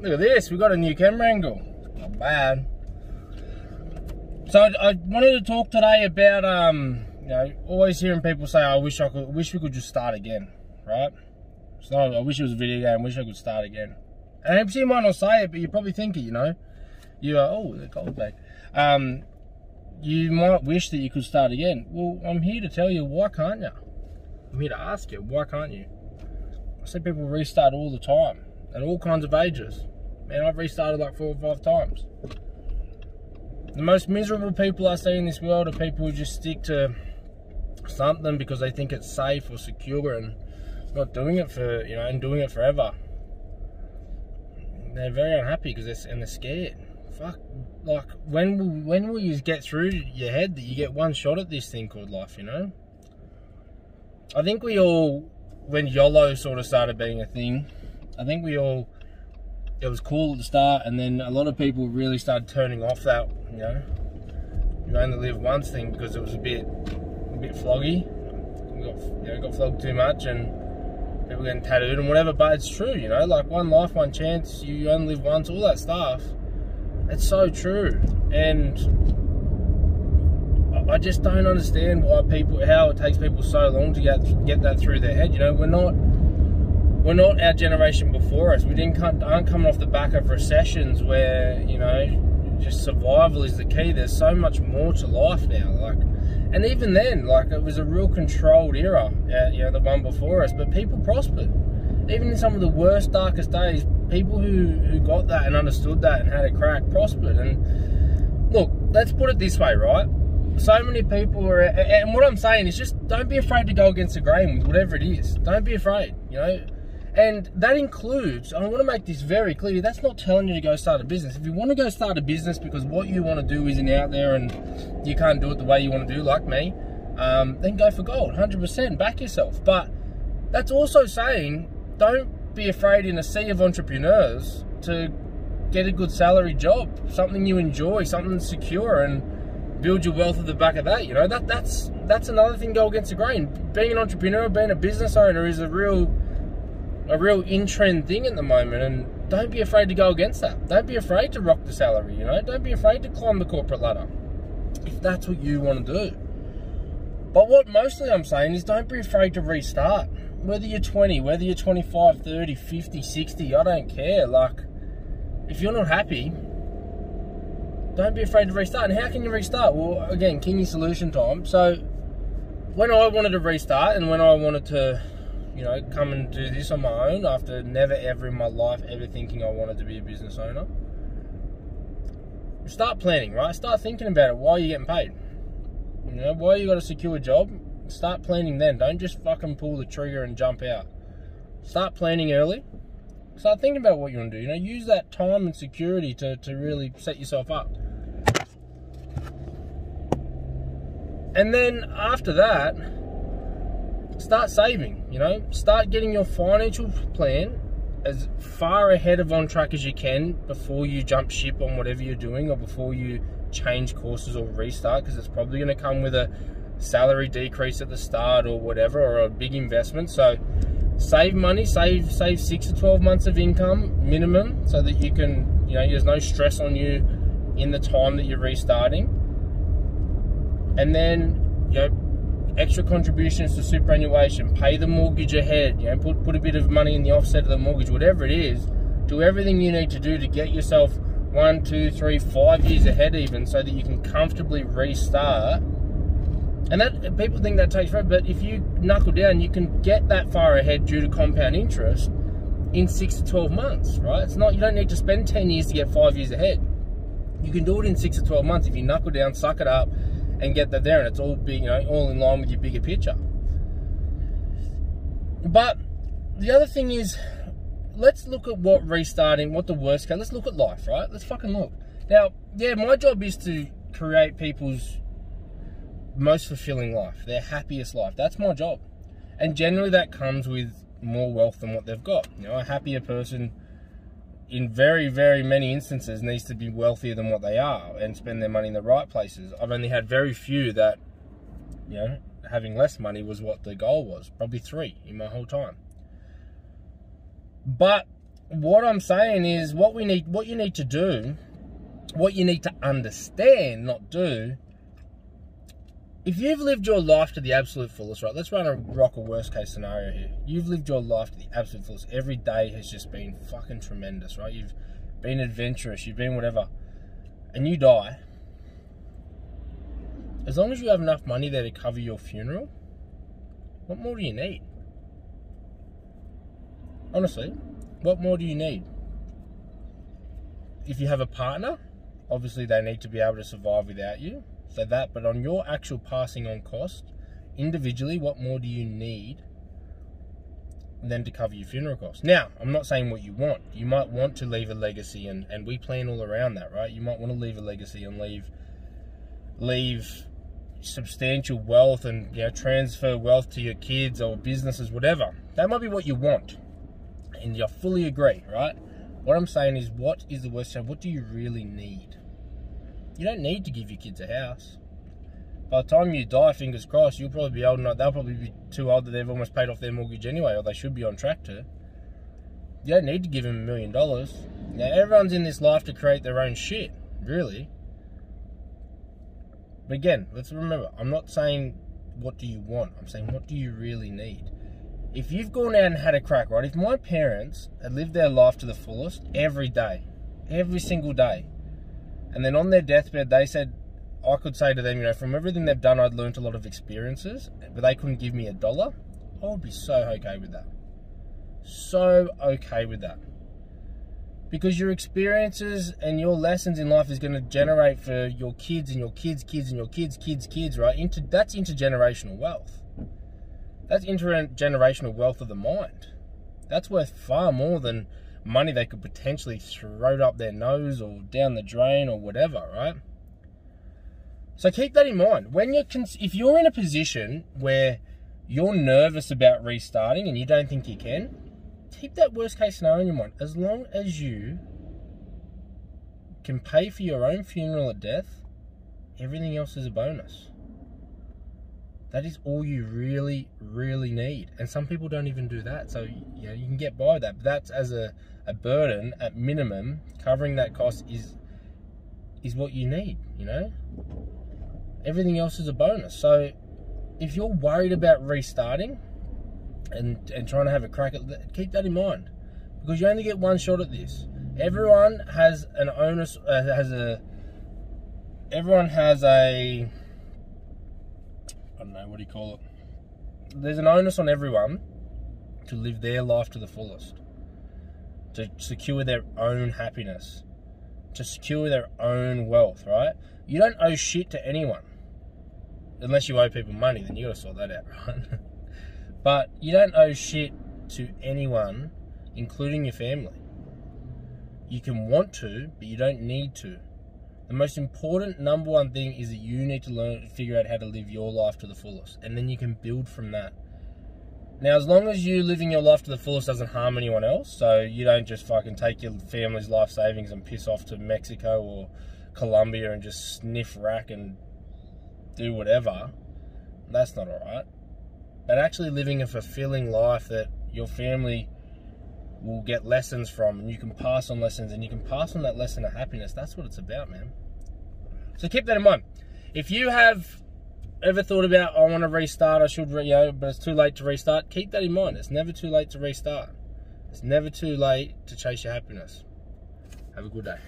look at this. We got a new camera angle. Not bad. So I, I wanted to talk today about um, you know, always hearing people say, "I wish I could, wish we could just start again," right? Not. I wish it was a video game. Wish I could start again. And you might not say it, but you probably think it. You know, you are. Oh, the cold bag. Um, you might wish that you could start again. Well, I'm here to tell you, why can't you? I'm here to ask you, why can't you? I see people restart all the time, at all kinds of ages. Man, I've restarted like four or five times. The most miserable people I see in this world are people who just stick to something because they think it's safe or secure and not doing it for, you know, and doing it forever. They're very unhappy because they're, and they're scared fuck, like when will when will you get through your head that you get one shot at this thing called life? You know. I think we all, when YOLO sort of started being a thing, I think we all, it was cool at the start, and then a lot of people really started turning off that, you know, you only live once thing because it was a bit, a bit floggy. We got, you know, got flogged too much, and people getting tattooed and whatever. But it's true, you know, like one life, one chance. You only live once. All that stuff. It's so true. And I just don't understand why people, how it takes people so long to get get that through their head. You know, we're not we're not our generation before us. We didn't aren't coming off the back of recessions where you know just survival is the key. There's so much more to life now. Like, and even then, like it was a real controlled era. Uh, you know, the one before us, but people prospered. Even in some of the worst, darkest days, people who, who got that and understood that and had a crack prospered. And look, let's put it this way, right? So many people are, and what I'm saying is just don't be afraid to go against the grain with whatever it is. Don't be afraid, you know? And that includes, I want to make this very clear, that's not telling you to go start a business. If you want to go start a business because what you want to do isn't out there and you can't do it the way you want to do, like me, um, then go for gold, 100%, back yourself. But that's also saying don't be afraid in a sea of entrepreneurs to get a good salary job, something you enjoy, something secure, and build your wealth at the back of that. You know that that's that's another thing go against the grain. Being an entrepreneur, being a business owner is a real a real in trend thing at the moment, and don't be afraid to go against that. Don't be afraid to rock the salary. You know, don't be afraid to climb the corporate ladder if that's what you want to do. But what mostly I'm saying is don't be afraid to restart whether you're 20, whether you're 25, 30, 50, 60, I don't care. Like, if you're not happy, don't be afraid to restart. And how can you restart? Well, again, Kingy solution time. So, when I wanted to restart and when I wanted to, you know, come and do this on my own after never ever in my life ever thinking I wanted to be a business owner, start planning, right? Start thinking about it. Why are you getting paid? You know, why you got a secure job? Start planning then. Don't just fucking pull the trigger and jump out. Start planning early. Start thinking about what you want to do. You know, use that time and security to, to really set yourself up. And then after that, start saving. You know, start getting your financial plan as far ahead of on track as you can before you jump ship on whatever you're doing or before you change courses or restart because it's probably going to come with a salary decrease at the start or whatever, or a big investment. So save money, save save six to twelve months of income minimum, so that you can, you know, there's no stress on you in the time that you're restarting. And then, you know, extra contributions to superannuation, pay the mortgage ahead, you know, put put a bit of money in the offset of the mortgage, whatever it is. Do everything you need to do to get yourself one, two, three, five years ahead even so that you can comfortably restart and that people think that takes forever, but if you knuckle down, you can get that far ahead due to compound interest in six to 12 months, right? It's not, you don't need to spend 10 years to get five years ahead. You can do it in six to 12 months if you knuckle down, suck it up, and get that there, and it's all big, you know, all in line with your bigger picture. But the other thing is, let's look at what restarting, what the worst case, let's look at life, right? Let's fucking look. Now, yeah, my job is to create people's most fulfilling life, their happiest life. That's my job. And generally that comes with more wealth than what they've got. You know, a happier person in very, very many instances needs to be wealthier than what they are and spend their money in the right places. I've only had very few that, you know, having less money was what the goal was. Probably three in my whole time. But what I'm saying is what we need, what you need to do, what you need to understand, not do. If you've lived your life to the absolute fullest, right? Let's run a rock a worst case scenario here. You've lived your life to the absolute fullest. Every day has just been fucking tremendous, right? You've been adventurous, you've been whatever, and you die. As long as you have enough money there to cover your funeral, what more do you need? Honestly, what more do you need? If you have a partner, obviously they need to be able to survive without you. So that, but on your actual passing on cost, individually, what more do you need than to cover your funeral costs? Now, I'm not saying what you want. You might want to leave a legacy, and, and we plan all around that, right? You might want to leave a legacy and leave leave substantial wealth and you know transfer wealth to your kids or businesses, whatever. That might be what you want and you fully agree, right? What I'm saying is, what is the worst? What do you really need? You don't need to give your kids a house. By the time you die, fingers crossed, you'll probably be old enough. They'll probably be too old that they've almost paid off their mortgage anyway, or they should be on track to. You don't need to give them a million dollars. Now, everyone's in this life to create their own shit, really. But again, let's remember, I'm not saying what do you want. I'm saying what do you really need if you've gone out and had a crack, right? If my parents had lived their life to the fullest every day, every single day, and then on their deathbed they said, I could say to them, you know, from everything they've done, I'd learnt a lot of experiences, but they couldn't give me a dollar, I would be so okay with that. So okay with that. Because your experiences and your lessons in life is going to generate for your kids and your kids' kids and your kids' kids' kids, right? Into that's intergenerational wealth. That's intergenerational wealth of the mind. That's worth far more than money they could potentially throw up their nose or down the drain or whatever, right? So keep that in mind. When you're if you're in a position where you're nervous about restarting and you don't think you can, keep that worst case scenario in your mind. As long as you can pay for your own funeral at death, everything else is a bonus. That is all you really, really need. And some people don't even do that. So, you know, you can get by that. But that's as a, a burden at minimum, covering that cost is is what you need, you know? Everything else is a bonus. So if you're worried about restarting and and trying to have a crack at that, keep that in mind. Because you only get one shot at this. Everyone has an onus uh, has a everyone has a I don't know, what do you call it? There's an onus on everyone to live their life to the fullest, to secure their own happiness, to secure their own wealth, right? You don't owe shit to anyone. Unless you owe people money, then you gotta sort that out, right? but you don't owe shit to anyone, including your family. You can want to, but you don't need to. The most important number one thing is that you need to learn figure out how to live your life to the fullest and then you can build from that. Now, as long as you living your life to the fullest doesn't harm anyone else, so you don't just fucking take your family's life savings and piss off to Mexico or Colombia and just sniff rack and do whatever, that's not alright. But actually living a fulfilling life that your family will get lessons from and you can pass on lessons and you can pass on that lesson of happiness. That's what it's about, man. So keep that in mind. If you have ever thought about, I want to restart, I should, you know, but it's too late to restart, keep that in mind. It's never too late to restart. It's never too late to chase your happiness. Have a good day.